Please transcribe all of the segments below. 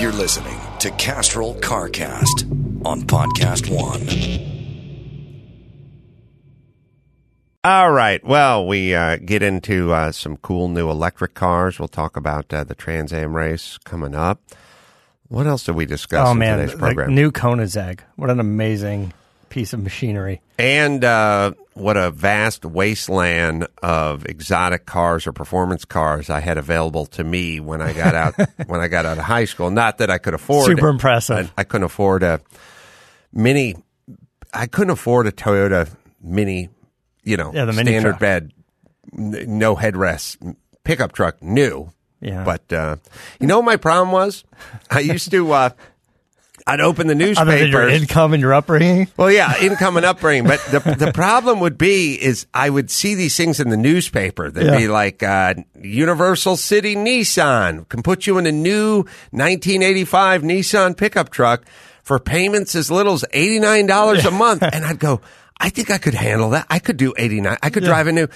You're listening to Castrol CarCast on Podcast One. All right. Well, we uh, get into uh, some cool new electric cars. We'll talk about uh, the Trans Am race coming up. What else did we discuss Oh in man, today's the program? new Koenigsegg. What an amazing piece of machinery. and uh, what a vast wasteland of exotic cars or performance cars I had available to me when I got out when I got out of high school. Not that I could afford it. Super it. impressive. I, I couldn't afford a mini. I couldn't afford a Toyota Mini. You know, Yeah, the standard truck. bed, n- no headrest pickup truck, new. Yeah. But uh, you know what my problem was? I used to. Uh, I'd open the Other than your income and your upbringing. Well, yeah, income and upbringing. But the the problem would be is I would see these things in the newspaper. They'd be like uh, Universal City Nissan can put you in a new 1985 Nissan pickup truck for payments as little as eighty nine dollars a month, and I'd go, I think I could handle that. I could do eighty nine. I could drive a new.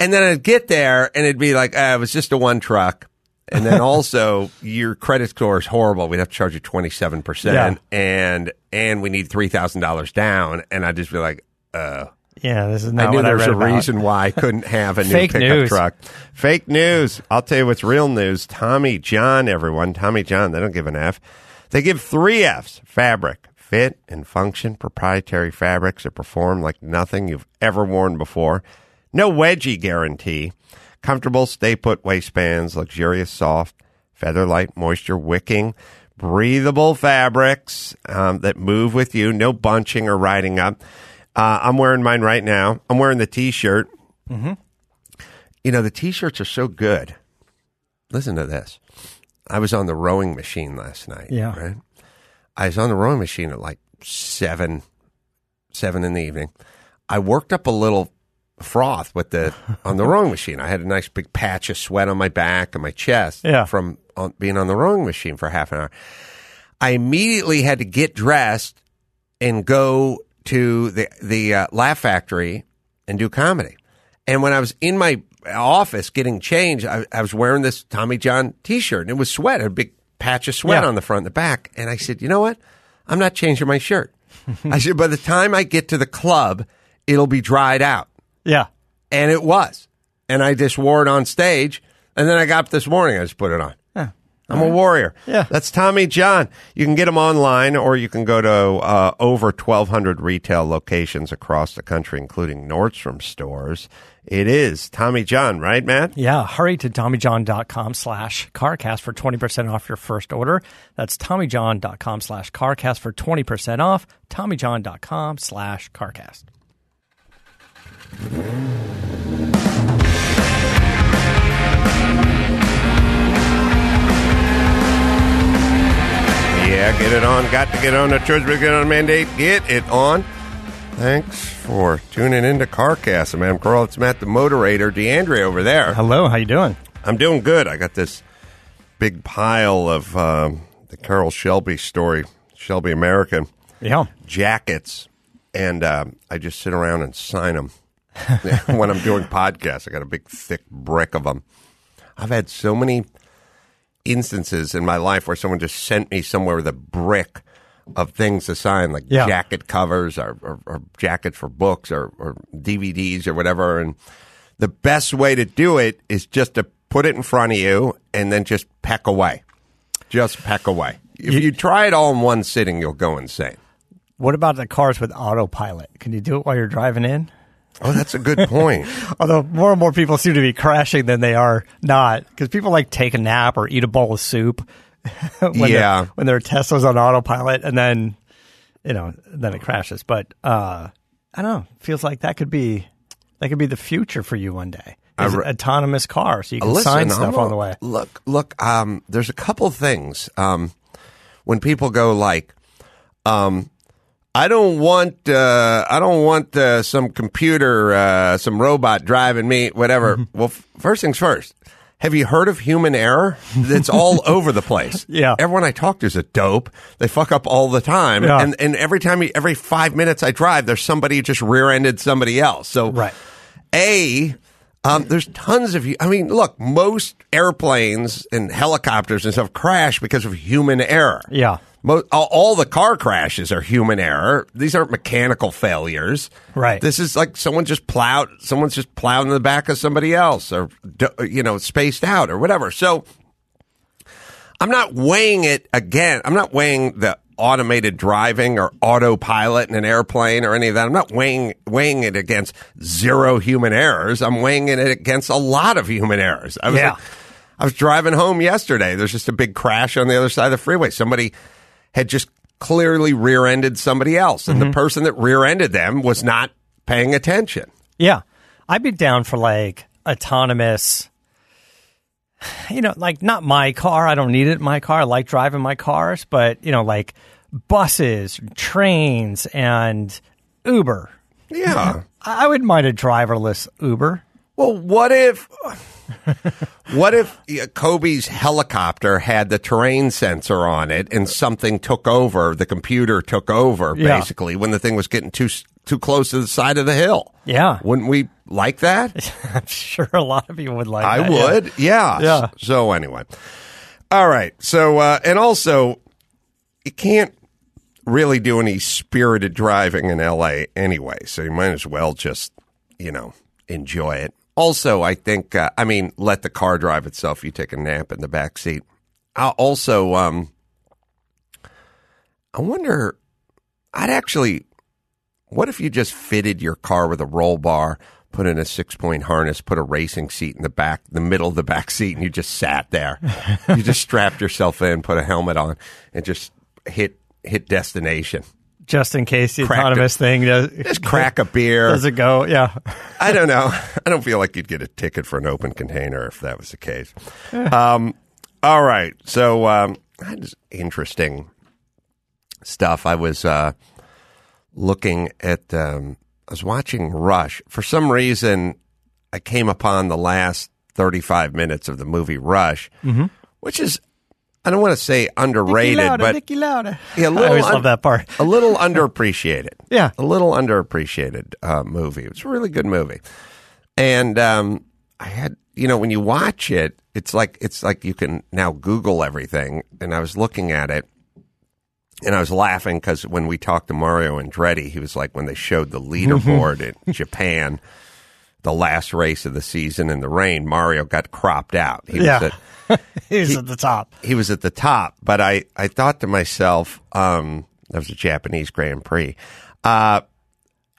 And then I'd get there, and it'd be like, ah, it was just a one truck. And then also your credit score is horrible. We'd have to charge you twenty seven percent, and and we need three thousand dollars down. And I'd just be like, uh, Yeah, this is not I knew what there I was a about. reason why I couldn't have a new Fake pickup news. truck. Fake news. I'll tell you what's real news. Tommy John, everyone. Tommy John. They don't give an F. They give three Fs: fabric, fit, and function. Proprietary fabrics that perform like nothing you've ever worn before. No wedgie guarantee. Comfortable stay put waistbands, luxurious soft, feather light moisture wicking, breathable fabrics um, that move with you. No bunching or riding up. Uh, I'm wearing mine right now. I'm wearing the t-shirt. Mm-hmm. You know the t-shirts are so good. Listen to this. I was on the rowing machine last night. Yeah. Right. I was on the rowing machine at like seven, seven in the evening. I worked up a little froth with the on the rowing machine. I had a nice big patch of sweat on my back and my chest Yeah. from on, being on the rowing machine for half an hour. I immediately had to get dressed and go to the the uh, Laugh Factory and do comedy. And when I was in my office getting changed, I, I was wearing this Tommy John T-shirt, and it was sweat, a big patch of sweat Yeah. on the front and the back. And I said, you know what? I'm not changing my shirt. I said, by the time I get to the club, it'll be dried out, Yeah. and it was. And I just wore it on stage, and then I got up this morning. I just put it on. Yeah. I'm a warrior. Yeah. That's Tommy John. You can get them online or you can go to uh, over 1,200 retail locations across the country, including Nordstrom stores. It is Tommy John, right, Matt? Yeah, hurry to TommyJohn.com slash CarCast for 20% off your first order. That's TommyJohn.com slash CarCast for 20% off. TommyJohn.com slash CarCast. Yeah, get it on. Got to get on the church, get on mandate. Get it on. Thanks for tuning in to CarCast. Adam Carolla. It's Matt the Moderator. DeAndre over there. Hello, how you doing? I'm doing good. I got this big pile of um, the Carroll Shelby story, Shelby American Yeah. jackets, and um, I just sit around and sign them when I'm doing podcasts. I got a big thick brick of them. I've had so many instances in my life where someone just sent me somewhere with a brick of things to sign, like Yeah. jacket covers or, or, or jackets for books or, or DVDs or whatever. And the best way to do it is just to put it in front of you and then just peck away. Just peck away. If you try it all in one sitting, you'll go insane. What about the cars with autopilot? Can you do it while you're driving in? Oh, that's a good point. Although more and more people seem to be crashing than they are not, because people like take a nap or eat a bowl of soup. when Yeah. their- when their Tesla's on autopilot, and then you know, then it crashes. But uh, I don't know. Feels like that could be that could be the future for you one day. Is re- autonomous car, so you can Listen, sign stuff on the way. Look, look. Um, there's a couple things. Um, when people go like, um, I don't want, uh, I don't want uh, some computer, uh, some robot driving me, whatever. Mm-hmm. well, f- first things first. Have you heard of human error? It's all over the place. Yeah. Everyone I talk to is a dope. They fuck up all the time. Yeah. And, and every time, every five minutes I drive, there's somebody just rear ended somebody else. So, Right. A, Um, there's tons of. I mean, look, most airplanes and helicopters and stuff crash because of human error. Yeah. Mo- all, all the car crashes are human error. These aren't mechanical failures. Right. This is like someone just plowed. Someone's just plowed in the back of somebody else, or you know, spaced out, or whatever. So, I'm not weighing it again. I'm not weighing the automated driving or autopilot in an airplane or any of that. I'm not weighing weighing it against zero human errors. I'm weighing it against a lot of human errors. I was Yeah. like, I was driving home yesterday. There's just a big crash on the other side of the freeway. Somebody had just clearly rear-ended somebody else, and the mm-hmm. person that rear-ended them was not paying attention. Yeah. I'd be down for like autonomous, you know, like not my car. I don't need it in my car. I like driving my cars, but, you know, like buses, trains, and Uber. Yeah. I wouldn't mind a driverless Uber. Well, what if what if Kobe's helicopter had the terrain sensor on it and something took over, the computer took over Yeah. basically when the thing was getting too too close to the side of the hill? Yeah. Wouldn't we like that? I'm sure a lot of people would like I that, yeah. would. Yeah. Yeah. So anyway. All right. So uh and also you can't really do any spirited driving in LA anyway, so you might as well just, you know, enjoy it. Also, I think uh, I mean, let the car drive itself. You take a nap in the back seat. Uh, also um I wonder I'd actually what if you just fitted your car with a roll bar, put in a six point harness, put a racing seat in the back, the middle of the back seat, and you just sat there? you just strapped yourself in, put a helmet on, and just hit hit destination. Just in case the Cracked it. autonomous thing does, Just crack a beer. does it go? Yeah. I don't know. I don't feel like you'd get a ticket for an open container if that was the case. Um, all right. So um, that is interesting stuff. I was uh, looking at. Um, I was watching Rush. For some reason, I came upon the last thirty-five minutes of the movie Rush, which is. I don't want to say underrated, but Niki Lauda. yeah, a I little always un- love that part. a little underappreciated. Yeah. a little underappreciated uh, movie. It's a really good movie, and um, I had you know when you watch it, it's like it's like you can now Google everything. And I was looking at it, and I was laughing because when we talked to Mario Andretti, he was like when they showed the leaderboard in Japan. The last race of the season in the rain, Mario got cropped out. He Yeah. was at, He's at the top. he was at the top, but I, I thought to myself, um, that was a Japanese Grand Prix. Uh,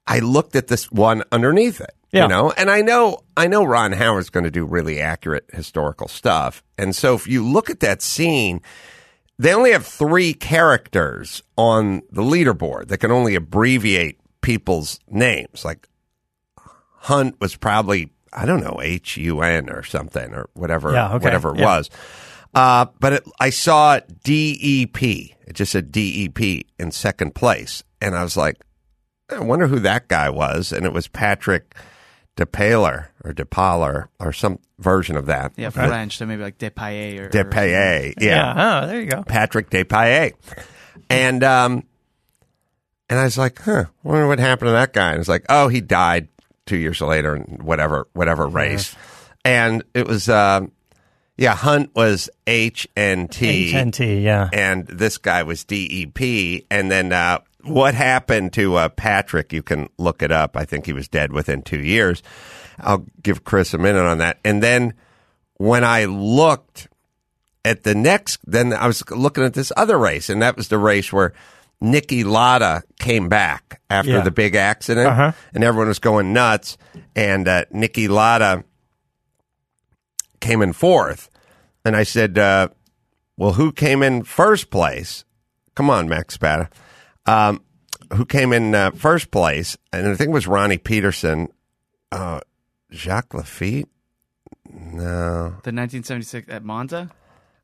I looked at this one underneath it, Yeah. you know, and I know, I know Ron Howard's going to do really accurate historical stuff. And so if you look at that scene, they only have three characters on the leaderboard that can only abbreviate people's names. Like Hunt was probably, I don't know, H U N or something or whatever, Yeah, okay. whatever it Yeah. was. Uh, but it, I saw DEP. It just said DEP in second place. And I was like, I wonder who that guy was. And it was Patrick DePaler or DePaler or some version of that. Yeah, French, so maybe like Depailler or DePaye. Yeah. Yeah. Oh, there you go. Patrick Depaye. And um and I was like, huh, wonder what happened to that guy. And it's like, oh, he died two years later in whatever whatever race. And it was um yeah, Hunt was H N T HNT. Yeah. and this guy was DEP. And then uh, what happened to uh, Patrick? You can look it up. I think he was dead within two years. I'll give Chris a minute on that. And then when I looked at the next, then I was looking at this other race, and that was the race where Niki Lauda came back after Yeah. the big accident, Uh-huh. and everyone was going nuts. And uh, Niki Lauda came in fourth, and I said, uh, "Well, who came in first place? Come on, Max Spada. Um, who came in uh, first place? And I think it was Ronnie Peterson, uh, Jacques Laffite. No, The 1976 at Monza.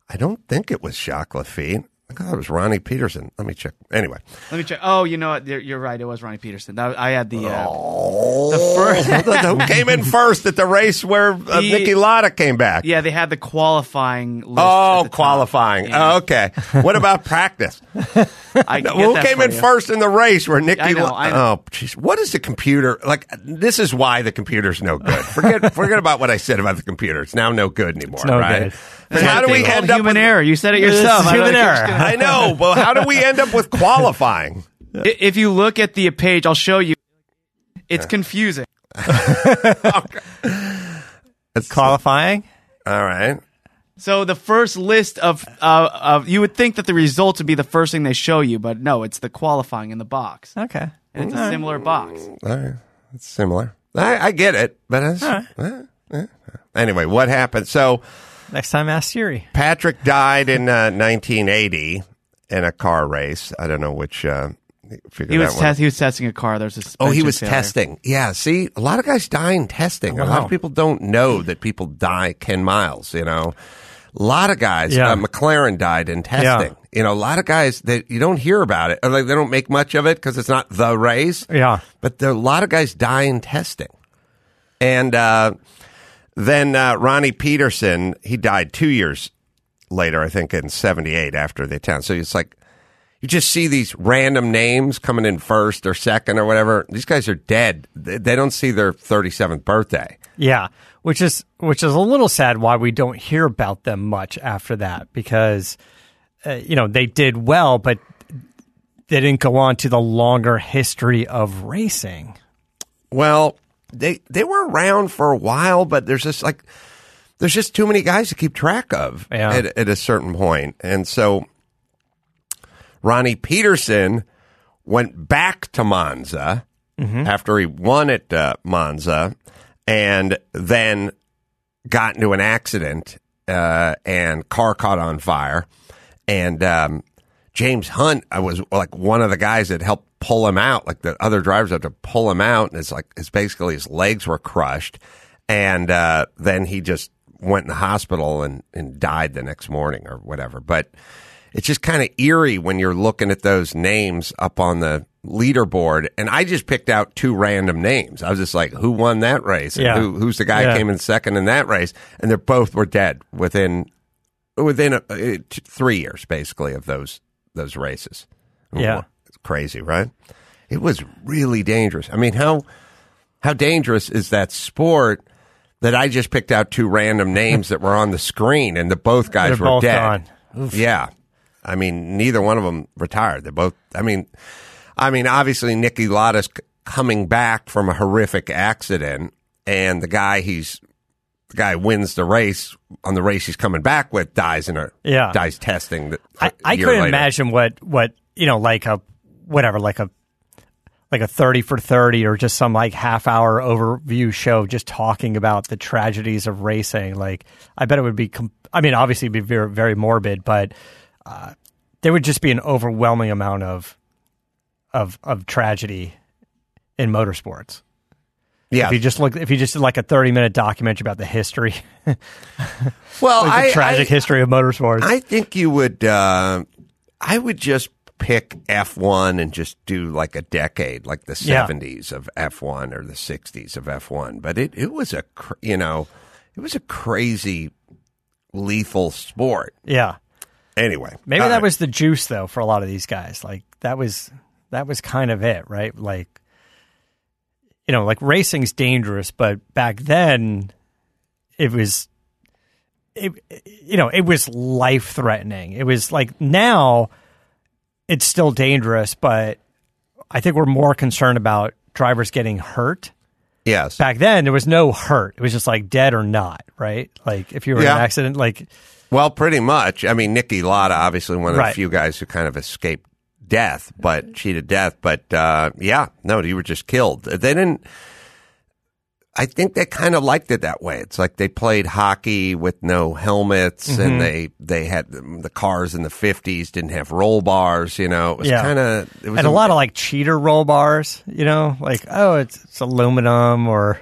I don't think it was Jacques Laffite. I thought it was Ronnie Peterson. Let me check. Anyway, Let me check. Oh, you know what? You're, you're right. It was Ronnie Peterson. That, I had the. Uh, oh, The first- who came in first at the race where uh, The- Lauda came back? yeah, they had the qualifying list. Oh, at the top. qualifying. Yeah. Oh, okay. What about practice? I can Who came in you. first in the race where Nicky? I know, I know. Oh, jeez. What is the computer like? This is why the computer's no good. Forget, forget about what I said about the computer. It's now no good anymore. no right? good. And how do we Called end up human with, error? You said it It's yourself. I human don't- error. I know, but how do we end up with qualifying? If you look at the page, I'll show you. It's confusing. It's qualifying? All right. So the first list of uh, of you would think that the results would be the first thing they show you, but no, it's the qualifying in the box, Okay. and it's a similar box. All right. It's similar. I, I get it, but it's, eh, eh. anyway, what happened? So Next time, ask Siri. Patrick died in uh, 1980 in a car race. I don't know which. Uh, He was that test, he was testing a car. There's a Oh, he was failure. testing. Yeah. See, a lot of guys die in testing. A lot of people don't know that people die ten Miles. You know, a lot of guys. Yeah. Uh, McLaren died in testing. You know, a lot of guys that you don't hear about it. Or like they don't make much of it because it's not the race. Yeah. But there, a lot of guys die in testing. And uh, then uh, Ronnie Peterson, he died two years later, I think in 78 after the town. So it's like, you just see these random names coming in first or second or whatever. These guys are dead. They, don't see their 37th birthday. Yeah, which is which is a little sad why we don't hear about them much after that because uh, you know they did well, but they didn't go on to the longer history of racing. Well, they they were around for a while, but there's just like there's just too many guys to keep track of Yeah. at, at a certain point, and so Ronnie Peterson went back to Monza after he won at uh, Monza, and then got into an accident uh, and car caught on fire, and um, James Hunt I was like one of the guys that helped pull him out. Like the other drivers had to pull him out, and it's like it's basically his legs were crushed, and uh, then he just went in the hospital and, and died the next morning or whatever. But it's just kind of eerie when you're looking at those names up on the leaderboard. And I just picked out two random names. I was just like, who won that race? And Yeah. who, who's the guy Yeah. came in second in that race? And they're both were dead within within a, uh, t- three years, basically, of those those races. Yeah. Crazy, right? It was really dangerous. I mean, how how dangerous is that sport? That I just picked out two random names that were on the screen, and the both guys They're were both dead. Yeah, I mean, neither one of them retired. They're both. I mean, I mean, obviously, Niki Lauda's c- coming back from a horrific accident, and the guy he's the guy wins the race on the race he's coming back with dies in a Yeah. dies testing. The, I, I couldn't later. imagine what what you know like a whatever like a like a 30 for 30 or just some like half hour overview show just talking about the tragedies of racing. Like i bet it would be com- i mean obviously it'd be very very morbid but uh, there would just be an overwhelming amount of of of tragedy in motorsports. Yeah, if you just look if you just did like a 30 minute documentary about the history well, like I, tragic I, history of motorsports. I think you would. Uh, I would just pick F one and just do like a decade, like the Yeah. seventies of F one or the sixties of F one. But it it was a cr- you know it was a crazy lethal sport. yeah Anyway, Maybe all that was the juice though for a lot of these guys. Like that was that was kind of it, right? Like you know, like racing's dangerous, but back then it was it you know, it was life threatening. It was like now it's still dangerous, but I think we're more concerned about drivers getting hurt. yes. Back then there was no hurt. It was just like dead or not, right? Like if you were in an accident like Well, pretty much. I mean, Niki Lauda, obviously one of the few guys who kind of escaped death, but cheated death. But uh, yeah, no, you were just killed. They didn't. I think they kind of liked it that way. It's like they played hockey with no helmets, Mm-hmm. and they they had the cars in the fifties didn't have roll bars. You know, it was Yeah. kind of it was and a lot of like cheater roll bars, you know, like oh, it's, it's aluminum or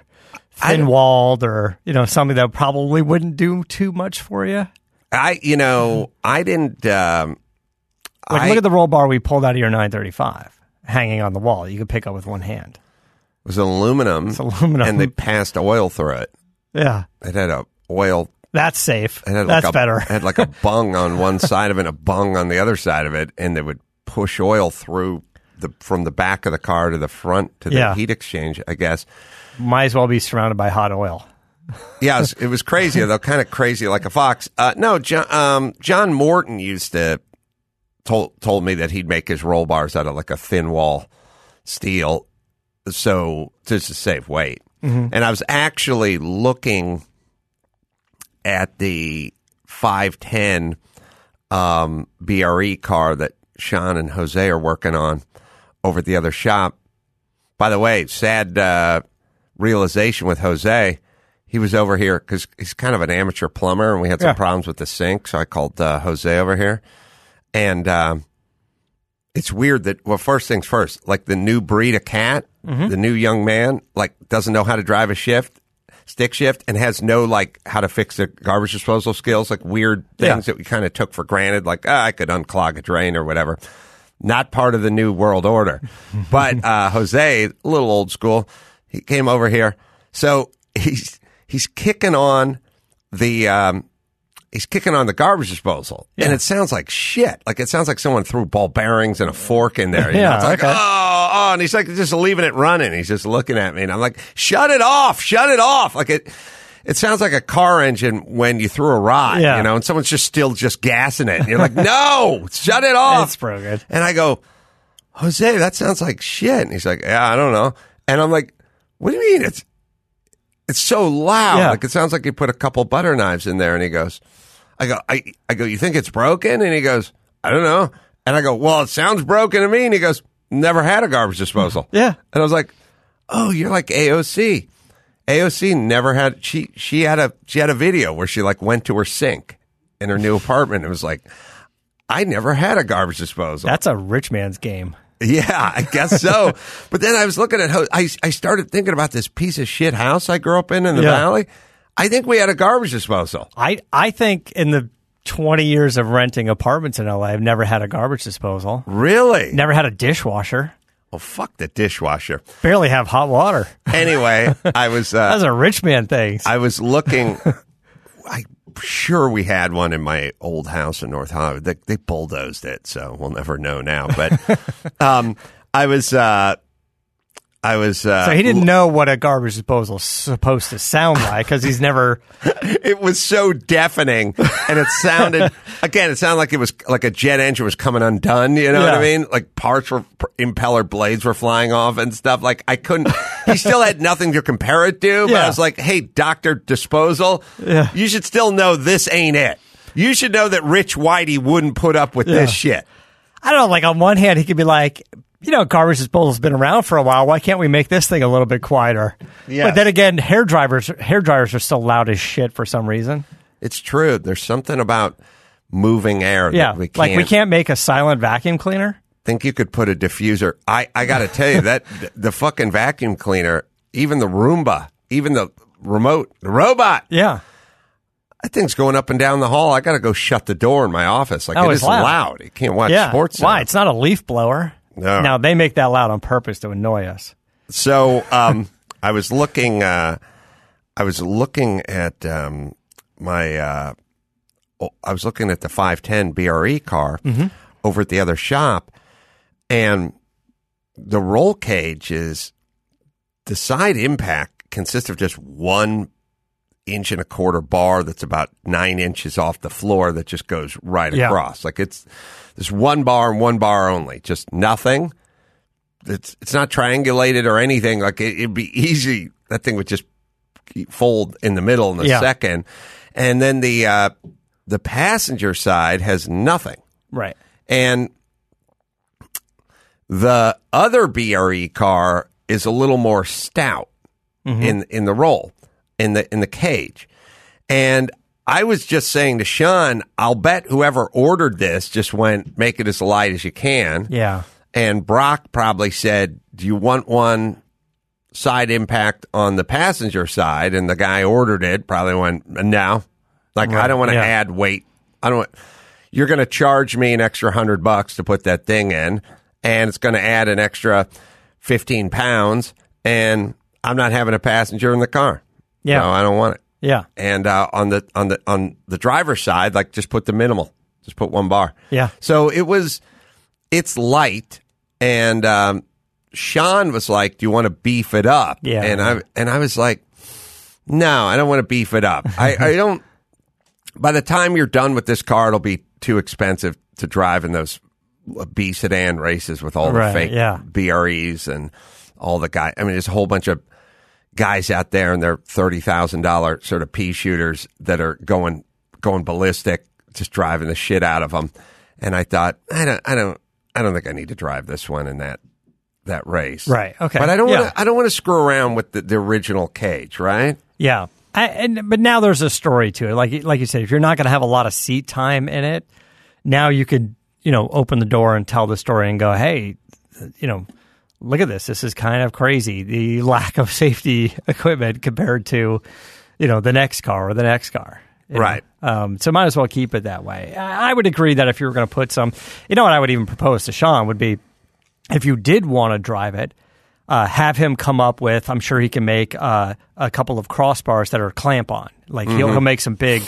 thin walled or you know something that probably wouldn't do too much for you. I, you know, I didn't. Um, Like, I- look at the roll bar we pulled out of your 935 hanging on the wall. You could pick up with one hand. It was aluminum. It's aluminum. And they passed oil through it. Yeah, It had a oil. that's safe. It had That's like a, better. It had like a bung on one side of it, and a bung on the other side of it, and they would push oil through the from the back of the car to the front to the Yeah. heat exchange. I guess. Might as well be surrounded by hot oil. Yeah, it was, it was crazy though, kind of crazy like a fox. Uh, no, John, um, John Morton used to told told me that he'd make his roll bars out of like a thin wall steel, so just to save weight. And I was actually looking at the five ten um, BRE car that Sean and Jose are working on over at the other shop. By the way, sad uh, realization with Jose. He was over here because he's kind of an amateur plumber, and we had some Yeah. problems with the sink. So I called uh, Jose over here, and um, it's weird that well, first things first, like the new breed of cat, the new young man, like doesn't know how to drive a shift, stick shift, and has no like how to fix the garbage disposal skills, like weird things Yeah. that we kind of took for granted, like ah, I could unclog a drain or whatever. Not part of the new world order, but uh, Jose, a little old school, he came over here, so he's he's kicking on the. Um, he's kicking on the garbage disposal, and it sounds like shit. Like it sounds like someone threw ball bearings and a fork in there. Know? Yeah, it's like okay. oh, oh, and he's like just leaving it running. He's just looking at me, and I'm like, shut it off, shut it off. Like it, it sounds like a car engine when you threw a rod, Yeah. you know, and someone's just still just gassing it. And you're like, no, shut it off. It's broken. And I go, Jose, that sounds like shit. And he's like, yeah, I don't know. And I'm like, what do you mean? It's it's so loud. Yeah. Like it sounds like you put a couple butter knives in there. And he goes, I go, I, I go, you think it's broken? And he goes, I don't know. And I go, well, it sounds broken to me. And he goes, never had a garbage disposal. Yeah. And I was like, oh, you're like AOC. AOC never had she she had a she had a video where she like went to her sink in her new apartment. It was like, I never had a garbage disposal. That's a rich man's game. Yeah, I guess so. but then I was looking at how I, I started thinking about this piece of shit house I grew up in in the Yeah. valley. I think we had a garbage disposal. I I think in the 20 years of renting apartments in LA, I've never had a garbage disposal. Really? Never had a dishwasher. Oh, fuck the dishwasher. Barely have hot water. Anyway, I was uh, That's a rich man thing. I was looking. I'm sure we had one in my old house in North Hollywood. They, they bulldozed it, so we'll never know now. But um, I was. Uh, I was. Uh, So he didn't know what a garbage disposal is supposed to sound like because he's never. it was so deafening and it sounded again it sounded like it was like a jet engine was coming undone you know what i mean like parts were impeller blades were flying off and stuff like i couldn't he still had nothing to compare it to but i was like hey dr disposal Yeah. you should still know this ain't it you should know that rich whitey wouldn't put up with this shit I don't know. Like on one hand, he could be like, you know, garbage disposal's been around for a while. Why can't we make this thing a little bit quieter? Yes. But then again, hair drivers, hair dryers are still loud as shit for some reason. it's true there's something about moving air Yeah, that we can't like we can't make a silent vacuum cleaner. think you could put a diffuser. I, I got to tell you that the fucking vacuum cleaner, even the Roomba, even the remote, the robot, Yeah, that thing's going up and down the hall. I got to go shut the door in my office. Like Oh, it's loud. loud. You can't watch yeah. sports. Why? now. It's not a leaf blower. No. Now they make that loud on purpose to annoy us. So um, I was looking. Uh, I was looking at um, my. Uh, I was looking at the 510 BRE car over at the other shop, and the roll cage is the side impact consists of just one inch and a quarter bar that's about nine inches off the floor that just goes right Yeah. across. Like it's there's one bar and one bar only, just nothing it's it's not triangulated or anything. Like it, it'd be easy. That thing would just fold in the middle in a Yeah. second, and then the uh, the passenger side has nothing. Right. And the other BRE car is a little more stout in in the roll in the in the cage. And I was just saying to Sean, I'll bet whoever ordered this just went make it as light as you can. Yeah. And Brock probably said, "Do you want one side impact on the passenger side?" And the guy ordered it. Probably went, "No, like I don't want to yeah. add weight. I don't. want you're going to charge me an extra hundred bucks to put that thing in, and it's going to add an extra fifteen pounds, and I'm not having a passenger in the car. Yeah. No, I don't want it. Yeah. And uh, on the on the on the driver's side, like just put the minimal, just put one bar. Yeah. So it was, it's light, and um, Sean was like, "Do you want to beef it up?" Yeah. And I and I was like, "No, I don't want to beef it up. I, I don't." By the time you're done with this car, it'll be too expensive to drive in those B sedan races with all the fake yeah. BREs and all the guys. I mean, there's a whole bunch of guys out there and their thirty thousand dollar sort of pea shooters that are going going ballistic, just driving the shit out of them. And I thought, I don't, I don't, I don't think I need to drive this one in that that race. Right, okay, But I don't yeah. want to. I don't want to screw around with the, the original cage. Right. Yeah. I, and but now there's a story to it. Like like you said, if you're not going to have a lot of seat time in it, now you could you know open the door and tell the story and go, hey, you know, look at this. This is kind of crazy. The lack of safety equipment compared to you know the next car or the next car. Right. Um, so might as well keep it that way. I would agree that if you were going to put some, you know, what I would even propose to Sean would be if you did want to drive it, uh, have him come up with. I'm sure he can make uh, a couple of crossbars that are clamp on. Like he'll, he'll make some big,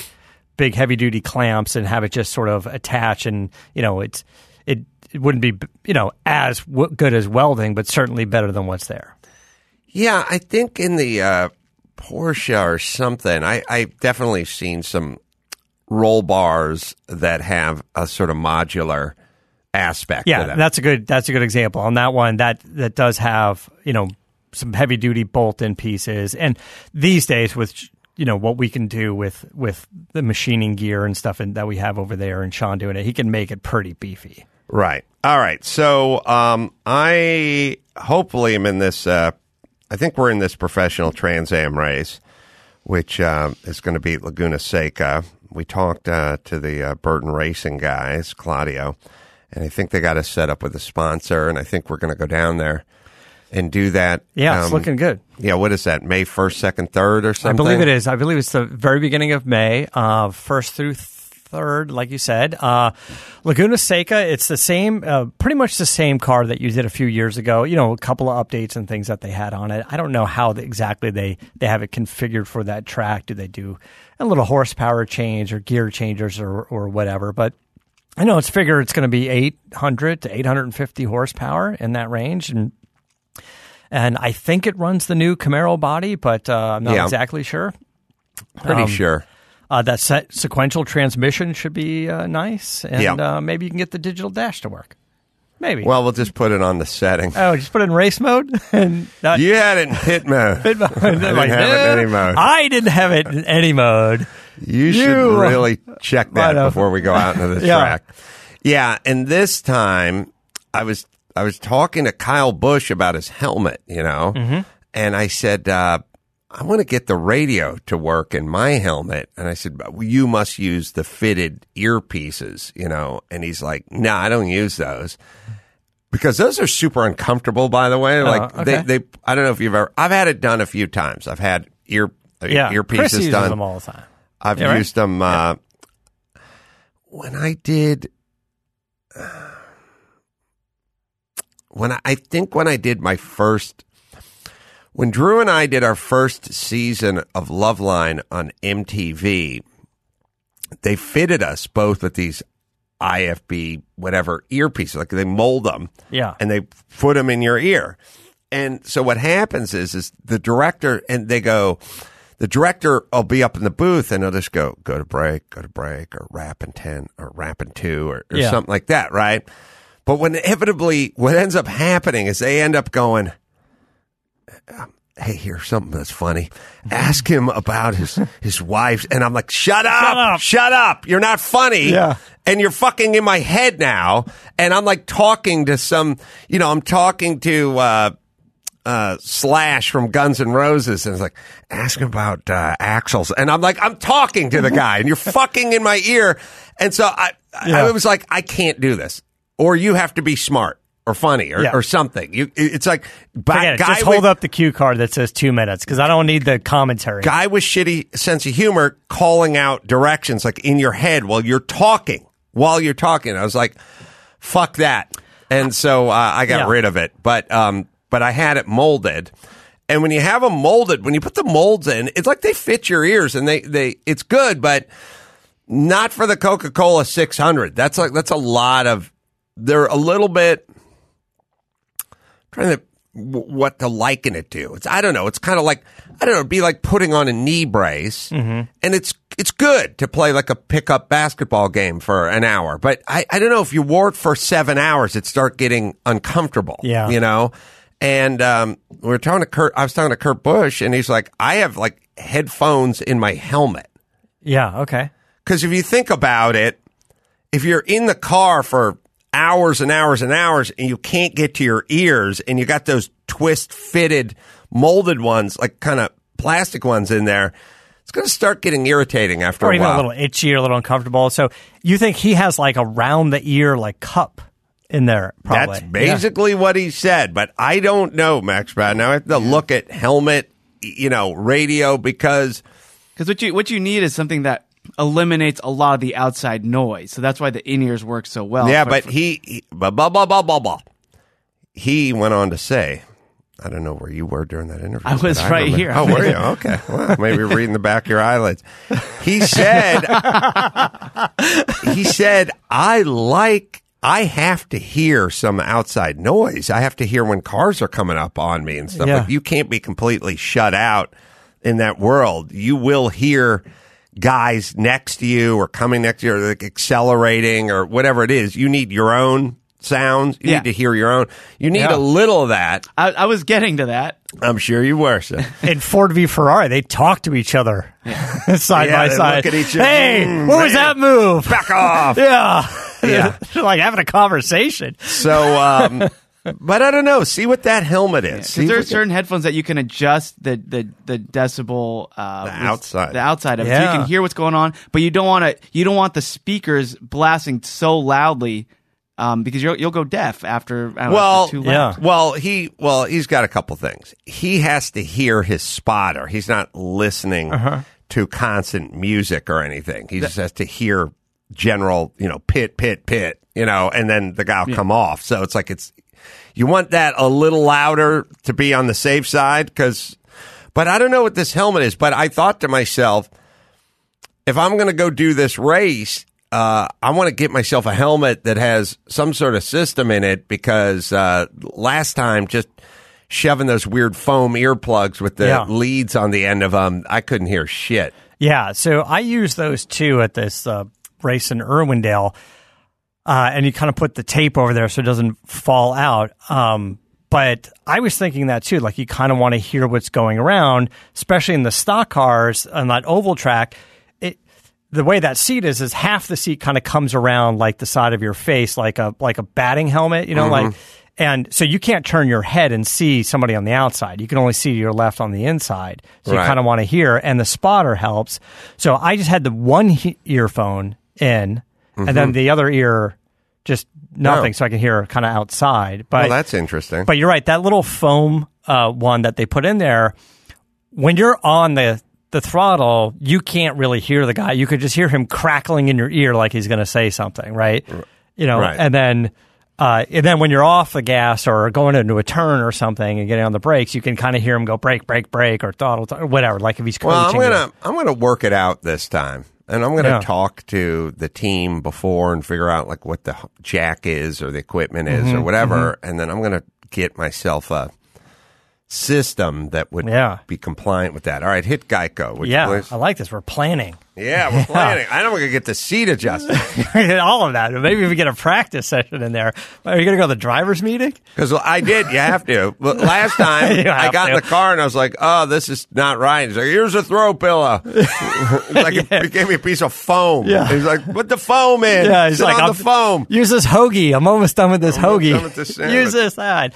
big heavy duty clamps and have it just sort of attach. And you know, it's it it wouldn't be you know as w- good as welding, but certainly better than what's there. Yeah, I think in the uh, Porsche or something, I I definitely seen some roll bars that have a sort of modular aspect. to Yeah, them. that's a good that's a good example. On that one, that that does have you know some heavy duty bolt in pieces, and these days with you know what we can do with with the machining gear and stuff and that we have over there, and Sean doing it, he can make it pretty beefy. Right. All right. So um, I hopefully am in this. Uh, I think we're in this professional Trans Am race, which uh, is going to be Laguna Seca. We talked uh, to the uh, Burton Racing guys, Claudio, and I think they got us set up with a sponsor, and I think we're going to go down there and do that. Yeah, it's um, looking good. Yeah. What is that? May first, second, third, or something? I believe it is. I believe it's the very beginning of May, uh, first through third, like you said. Uh, Laguna Seca, it's the same, uh, pretty much the same car that you did a few years ago. You know, a couple of updates and things that they had on it. I don't know how the, exactly they, they have it configured for that track. Do they do a little horsepower change or gear changers or, or whatever? But I know it's figured it's going to be 800 to 850 horsepower in that range. And and I think it runs the new Camaro body, but uh, I'm not Yeah. exactly sure. Pretty um, sure. Uh, that set sequential transmission should be uh, nice, and Yeah. uh, maybe you can get the digital dash to work. Maybe. Well, we'll just put it on the setting. oh, just put it in race mode and not you had it in hit mode. pit mode. I didn't Like, have it in any mode. I didn't have it in any mode. You should really check that before we go out into the Yeah. track. Yeah, and this time I was I was talking to Kyle Busch about his helmet, you know, Mm-hmm. and I said uh, I want to get the radio to work in my helmet, and I said well, you must use the fitted earpieces, you know, and he's like, No, I don't use those. Because those are super uncomfortable, by the way. Like Oh, okay. they, they, I don't know if you've ever. I've had it done a few times. I've had ear Yeah, earpieces Chris uses done. them all the time. I've Yeah, right? used them uh, when I did. When I, I think when I did my first, when Drew and I did our first season of Loveline on MTV, they fitted us both with these IFB whatever earpieces, like they mold them Yeah. and they put them in your ear. And so what happens is, is the director and they go, the director will be up in the booth and they'll just go, go to break, go to break, or wrap in 10, or wrap in 2, or, or Yeah. something like that, right? But when inevitably, what ends up happening is they end up going, hey, here's something that's funny. Ask him about his his wife, and I'm like, shut up, shut up. up, You're not funny. Yeah. And you're fucking in my head now, and I'm like talking to some, you know, I'm talking to uh, uh, Slash from Guns N' Roses, and it's like, ask him about uh, Axl's, and I'm like, I'm talking to the guy, and you're fucking in my ear, and so I, Yeah. I was like, I can't do this, or you have to be smart or funny or, Yeah. or something. You, it's like, Forget it. guy Just with- hold up the cue card that says two minutes because I don't need the commentary. guy with shitty sense of humor calling out directions like in your head while you're talking while you're talking. I was like, fuck that. And so uh, I got Yeah. rid of it. But um, but I had it molded. And when you have them molded, when you put the molds in, it's like they fit your ears and they, they it's good, but not for the Coca Cola 600. That's like that's a lot of. They're a little bit trying to what to liken it to. It's I don't know. It's kind of like I don't know. It'd be like putting on a knee brace, and it's it's good to play like a pickup basketball game for an hour. But I I don't know if you wore it for seven hours, it'd start getting uncomfortable. Yeah. you know. And um, we were talking to Kurt. I was talking to Kurt Busch, and he's like, I have like headphones in my helmet. Yeah. Okay. Because if you think about it, if you're in the car for hours and hours and hours and you can't get to your ears and you got those twist fitted molded ones, like kind of plastic ones in there, it's going to start getting irritating after Or a even while. a little itchy or a little uncomfortable. So you think he has like a round the ear like cup in there? Probably. That's basically what he said, but I don't know, Max Brad. Now I have to look at helmet, you know, radio because Because what you what you need is something that eliminates a lot of the outside noise. So that's why the in ears work so well. yeah, but for- he, he blah, blah, blah, blah, blah, blah. He went on to say, I don't know where you were during that interview. I was but right remember- here. Oh, were you? Okay. Well, maybe reading the back of your eyelids. He said, he said, I like, I have to hear some outside noise. I have to hear when cars are coming up on me and stuff. Yeah. Like you can't be completely shut out in that world. You will hear guys next to you or coming next to you or like accelerating or whatever it is. You need your own sounds. You Yeah. need to hear your own. You need Yeah. a little of that. I, I was getting to that. I'm sure you were. So. in Ford v Ferrari, they talk to each other side Yeah, by side. look at each other. Hey, Mm, what was that move? Back off. Yeah, Yeah. They're like having a conversation. So, um, but I don't know. See what that helmet is. See Because there are if we certain headphones that you can adjust the the, the decibel uh, The outside. the outside of it, so you can hear what's going on. But you don't want to you don't want the speakers blasting so loudly um, because you'll you'll go deaf after, I don't know, Well, after two yeah. Well, he well he's got a couple things. He has to hear his spotter. He's not listening Uh-huh. to constant music or anything. He just has to hear general, you know, pit, pit, pit, you know, and then the guy will come off. So it's like it's you want that a little louder to be on the safe side because. But I don't know what this helmet is. But I thought to myself, if I'm going to go do this race, uh, I want to get myself a helmet that has some sort of system in it because uh, last time just shoving those weird foam earplugs with the Yeah. leads on the end of them, I couldn't hear shit. Yeah, so I use those too at this uh, race in Irwindale, uh, and you kind of put the tape over there so it doesn't fall out. Um, but I was thinking that too, like you kind of want to hear what's going around, especially in the stock cars on that oval track. It the way that seat is is half the seat kind of comes around like the side of your face, like a like a batting helmet, you know, like. And so you can't turn your head and see somebody on the outside. You can only see your left on the inside. So you kind of want to hear, and the spotter helps. So I just had the one he- earphone in, and then the other ear just nothing, Oh. so I can hear kind of outside. But Well, that's interesting. but you're right. That little foam uh, one that they put in there, when you're on the the throttle, you can't really hear the guy. You could just hear him crackling in your ear like he's going to say something, right? You know, Right. and then. Uh, and then when you're off the gas or going into a turn or something and getting on the brakes, you can kind of hear him go brake, brake, brake, or throttle, or whatever. Like if he's coaching. well, I'm gonna I'm gonna work it out this time, and I'm gonna Yeah. talk to the team before and figure out like what the jack is or the equipment is Mm-hmm, or whatever, and then I'm gonna get myself a system that would Yeah. be compliant with that. All right, hit Geico. Yeah? I like this. We're planning Yeah, we're planning. I know we're gonna get the seat adjusted all of that. Maybe we get a practice session in there. Are you going to go to the driver's meeting? because I did. You have to. But last time I got in the car and I was like, "Oh, this is not right." He's like, "Here's a throw pillow." Like he gave me a piece of foam. Yeah. He's like, "Put the foam in." Yeah, he's Sit like, on I'm- the foam. Use this hoagie. I'm almost done with this almost hoagie. with this. Use this side.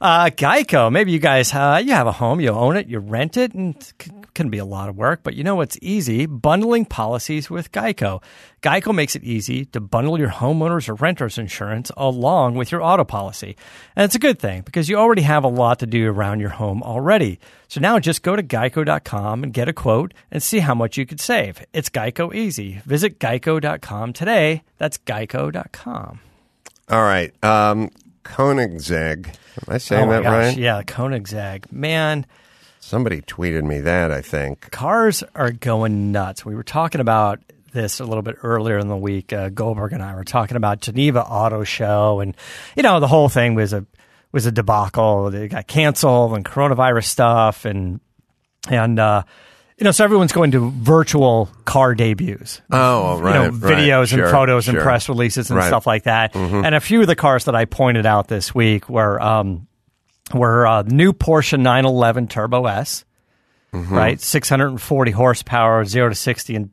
Uh, Geico. Maybe you guys, uh, you have a home, you own it, you rent it, and c- can be a lot of work, but you know what's easy? Bundling policies with Geico. Geico makes it easy to bundle your homeowners or renters insurance along with your auto policy. And it's a good thing because you already have a lot to do around your home already. So now just go to geico.com and get a quote and see how much you could save. It's Geico easy. Visit geico.com today. That's geico.com. All right. Um, Koenigsegg. Am I saying oh that gosh, right? yeah, Koenigsegg. Man, Somebody tweeted me that, I think. cars are going nuts. We were talking about this a little bit earlier in the week. Uh, Goldberg and I were talking about Geneva Auto Show, and you know the whole thing was a was a debacle. It got canceled and coronavirus stuff, and and uh, you know so everyone's going to virtual car debuts. Oh, right. you know, right. videos and Sure, photos and press releases and Right. Mm-hmm. stuff like that. And a few of the cars that I pointed out this week were um, were uh, new Porsche 911 Turbo S, Mm-hmm. right? 640 horsepower, zero to 60 in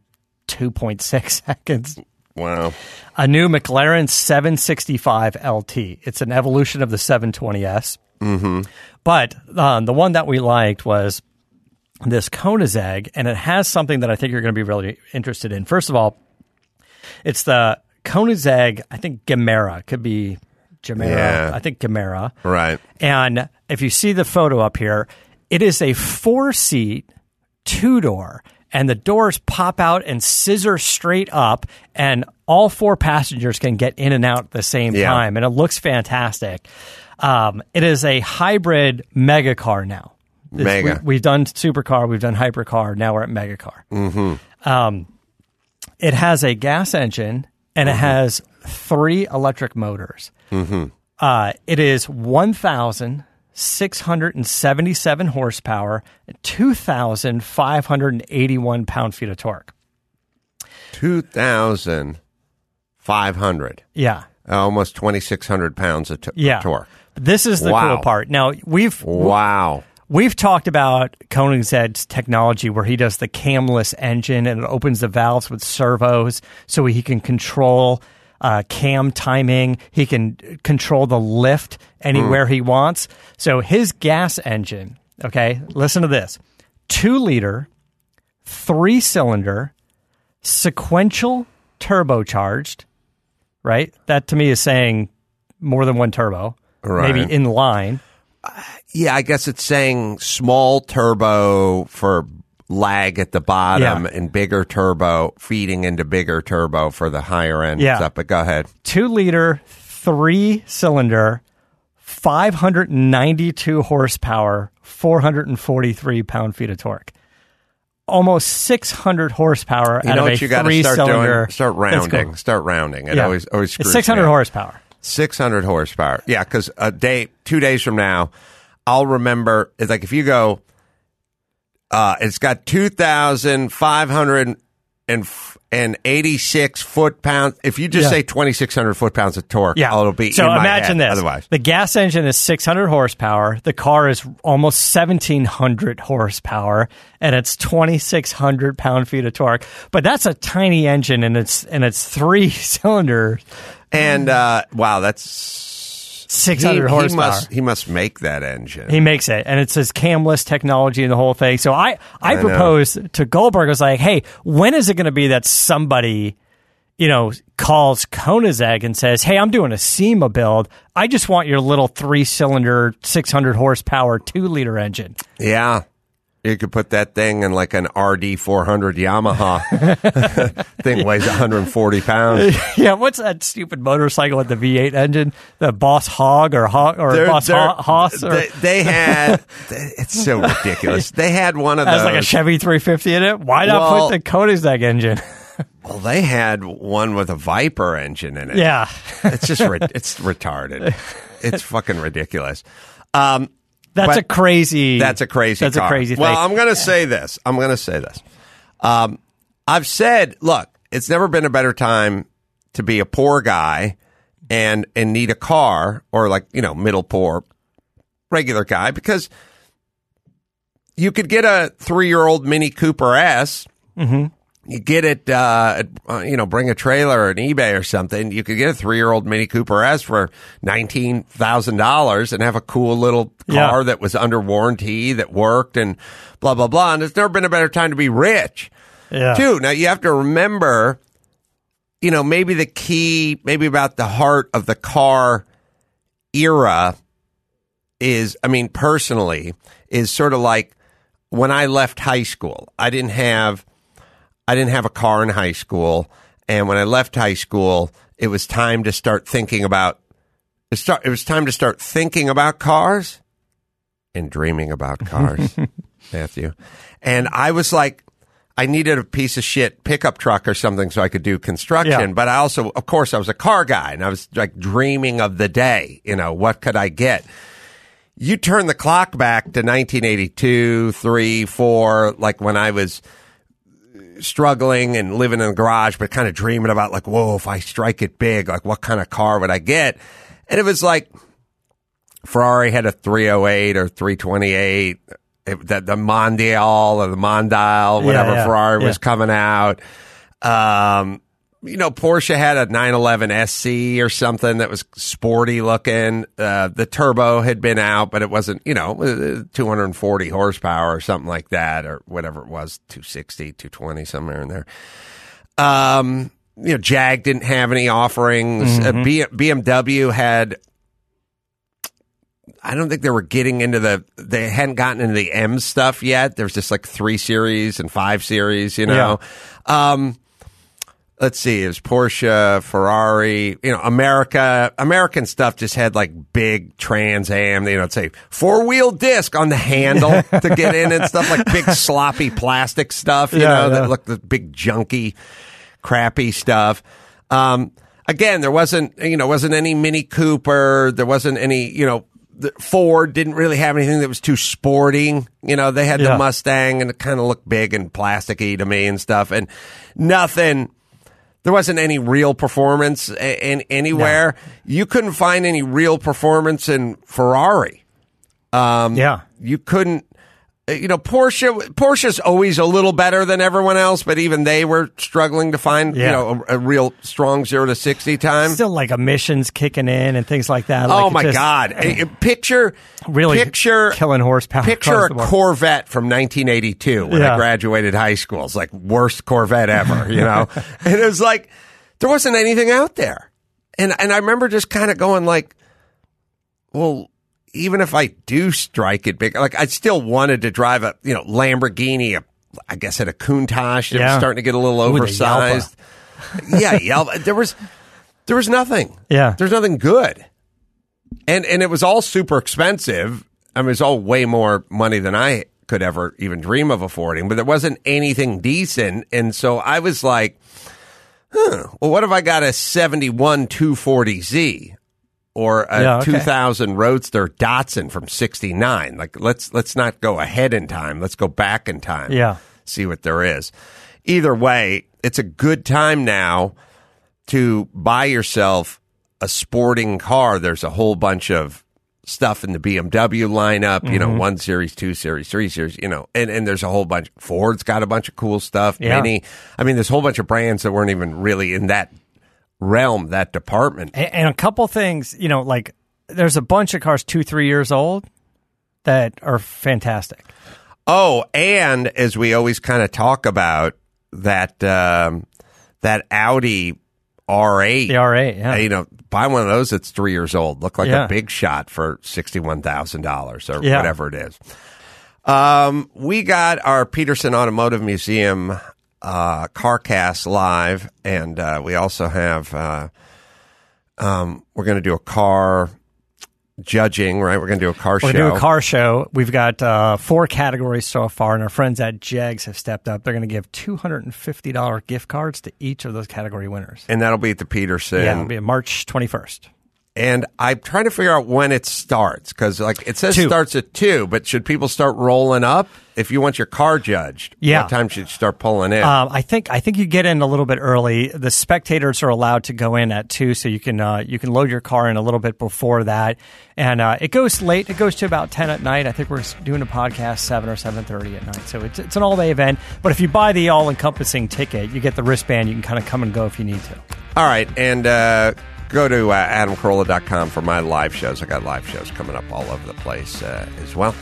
2.6 seconds. Wow. A new McLaren 765 LT. It's an evolution of the 720S. Mm-hmm. But um, the one that we liked was this Koenigsegg, and it has something that I think you're going to be really interested in. First of all, it's the Koenigsegg, I think Gemera, could be Gemera. Yeah. I think Gemera. Right. And if you see the photo up here, it is a four seat, two door, and the doors pop out and scissor straight up, and all four passengers can get in and out at the same Yeah. time. And it looks fantastic. Um, it is a hybrid mega car now. Mega. We, have done supercar, we've done hypercar, now we're at megacar. Mm-hmm. Um, it has a gas engine and it has three electric motors. Uh, it is 1,677 horsepower, 2,581 pound feet of torque. 2,500. Yeah. Almost 2,600 pounds of t- Yeah. torque. This is the Wow. cool part. Now, we've Wow. We've talked about Koenigsegg's technology where he does the camless engine and it opens the valves with servos so he can control uh, cam timing. He can control the lift anywhere he wants. So his gas engine, okay, listen to this two liter, three cylinder, sequential turbocharged, right? That to me is saying more than one turbo, Right. maybe in line. Yeah, I guess it's saying small turbo for lag at the bottom Yeah. and bigger turbo feeding into bigger turbo for the higher end Yeah. stuff. But go ahead. two liter, three cylinder, 592 horsepower, 443 pound feet of torque. Almost 600 horsepower You out know of what a you three start cylinder. doing? Start rounding. Start rounding. It Yeah. always always screws it's 600 me horsepower. 600 horsepower. Yeah, because a day, two days from now, I'll remember. It's like if you go, uh, it's got 2,586 foot pounds. If you just Yeah. say 2,600 foot pounds of torque, Yeah. it'll be so in my imagine head this. Otherwise, The gas engine is 600 horsepower. The car is almost 1700 horsepower and it's 2600 pound feet of torque. But that's a tiny engine and it's, and it's three cylinders, and uh, wow, that's 600 he, he horsepower. must he must make that engine. He makes it, and it says camless technology and the whole thing. So I, I, I know. to Goldberg. I was like, "Hey, when is it going to be that somebody, you know, calls Koenigsegg and says, "Hey, I'm doing a SEMA build. I just want your little three cylinder, 600 horsepower, two liter engine." yeah. You could put that thing in like an RD 400 Yamaha. thing weighs 140 pounds. yeah, what's that stupid motorcycle with the V8 engine? The Boss Hog or Hog or They're- Boss they're- Ho- Hoss or They, they had. It's so ridiculous. They had one of those. has like a Chevy 350 in it. Why not Well- put the Koenigsegg engine? well, they had one with a Viper engine in it. yeah. it's just it's retarded. It's fucking ridiculous. Um, That's But a crazy. that's a crazy. That's car. a crazy thing. Well, I'm going to say this. I'm going to say this. Um, I've said, look, it's never been a better time to be a poor guy and and need a car or like you know middle poor regular guy because you could get a three year old Mini Cooper S you get it, uh, uh, you know, bring a trailer or an eBay or something. You could get a three year old Mini Cooper S for nineteen thousand dollars and have a cool little Yeah. car that was under warranty that worked and blah blah blah. And there's never been a better time to be rich, Yeah. too. Now you have to remember, you know, maybe the key, maybe about the heart of the car era is, I mean, personally, is sort of like when I left high school. I didn't have, I didn't have a car in high school, and when I left high school, it was time to start thinking about. It, start, it was time to start thinking about cars and dreaming about cars, Matthew. And I was like, I needed a piece of shit pickup truck or something so I could do construction. Yeah. But I also, of course, I was a car guy and I was like dreaming of the day. You know, what could I get? You turn the clock back to 1982, three, four, like when I was struggling and living in a garage, but kind of dreaming about like, whoa, if I strike it big, like what kind of car would I get? And it was like Ferrari had a 308 or 328. It, the, the Mondial or the Mondial, whatever yeah, Ferrari was coming out. Um, you know, Porsche had a 911 SC or something that was sporty looking. Uh, the turbo had been out, but it wasn't, you know, uh, 240 horsepower or something like that, or whatever it was, 260, 220, somewhere in there. Um, you know, Jag didn't have any offerings. Uh, B- BMW had I don't think they were getting into the. They hadn't gotten into the M stuff yet. There's just like three series and five series, you know. Um, let's see, it was Porsche, Ferrari, you know, America. American stuff just had like big Trans Am, you know, say four wheel disc on the handle to get in and stuff like big sloppy plastic stuff, you Yeah, know, yeah. that looked the big junky, crappy stuff. Um, again, there wasn't, you know, wasn't any Mini Cooper. There wasn't any, you know, Ford didn't really have anything that was too sporting. You know, they had the Mustang and it kind of looked big and plasticky to me and stuff and nothing. There wasn't any real performance a- in anywhere. You couldn't find any real performance in Ferrari. Um, yeah. You couldn't, you know, Porsche. Porsche's always a little better than everyone else, but even they were struggling to find, you know, a, a real strong zero to sixty time. Still like emissions kicking in and things like that. oh Like, it my just God! Uh, Picture Really picture killing horsepower Picture a. Corvette from 1982 when I graduated high school. It's like worst Corvette ever, you know. and it was like there wasn't anything out there, and and I remember just kind of going like, well. Even if I do strike it big, like I still wanted to drive a you know Lamborghini, a, I guess at a Countach. It was starting to get a little Ooh, oversized. yeah, Yelp. There was there was nothing. Yeah. There's nothing good. And and it was all super expensive. I mean, it was all way more money than I could ever even dream of affording, but there wasn't anything decent. And so I was like, huh, well, what if I got a 71 240Z or a Yeah, okay. 2000 Roadster Datsun from 69? Like, let's, let's not go ahead in time. Let's go back in time. Yeah. See what there is. Either way, it's a good time now to buy yourself a sporting car. There's a whole bunch of stuff in the BMW lineup, you know, Mm-hmm. one series, two series, three series, you know, and, and there's a whole bunch. Ford's got a bunch of cool stuff. Yeah. Mini. I mean, there's a whole bunch of brands that weren't even really in that realm, that department. And, and a couple things, you know, like there's a bunch of cars two, three years old that are fantastic. Oh, and as we always kind of talk about that, um, that Audi R8. The R8, yeah. You know, buy one of those that's three years old. Look like Yeah. a big shot for sixty-one thousand dollars or Yeah. whatever it is. Um, we got our Peterson Automotive Museum uh, CarCast live, and uh, we also have. Uh, um, we're going to do a car judging, right? We're going to do a car We're show. to do a car show. We've got uh, four categories so far, and our friends at Jags have stepped up. They're going to give $250 gift cards to each of those category winners. and that'll be at the Peterson. yeah, it'll be March 21st. And I'm trying to figure out when it starts because, like, it says Two. starts at two, but should people start rolling up if you want your car judged? Yeah. What time should you start pulling in? Um, I think I think you get in a little bit early. The spectators are allowed to go in at two, so you can uh, you can load your car in a little bit before that, and uh, it goes late. It goes to about ten at night. I think we're doing a podcast seven or seven thirty at night, so it's it's an all day event. But if you buy the all encompassing ticket, you get the wristband. You can kind of come and go if you need to. All right, and uh, go to uh, adamcarolla.com for my live shows. I got live shows coming up all over the place uh, as well.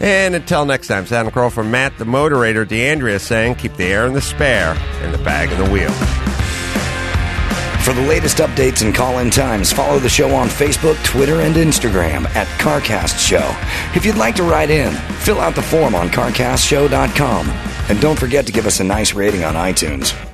And until next time, it's Adam Carolla from Matt the Moderator, D'Andrea saying, keep the air in the spare and the bag in the wheel. For the latest updates and call in times, follow the show on Facebook, Twitter, and Instagram at CarCast Show. If you'd like to write in, fill out the form on CarCastShow.com. And don't forget to give us a nice rating on iTunes.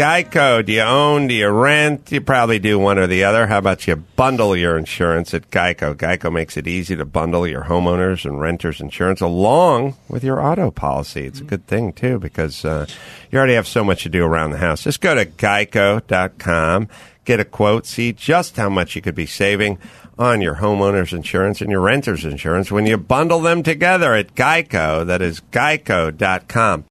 Geico, do you own? Do you rent? You probably do one or the other. How about you bundle your insurance at Geico? Geico makes it easy to bundle your homeowners and renters insurance along with your auto policy. It's a good thing, too, because uh, you already have so much to do around the house. Just go to geico.com, get a quote, see just how much you could be saving on your homeowners insurance and your renters insurance when you bundle them together at Geico. That is geico.com.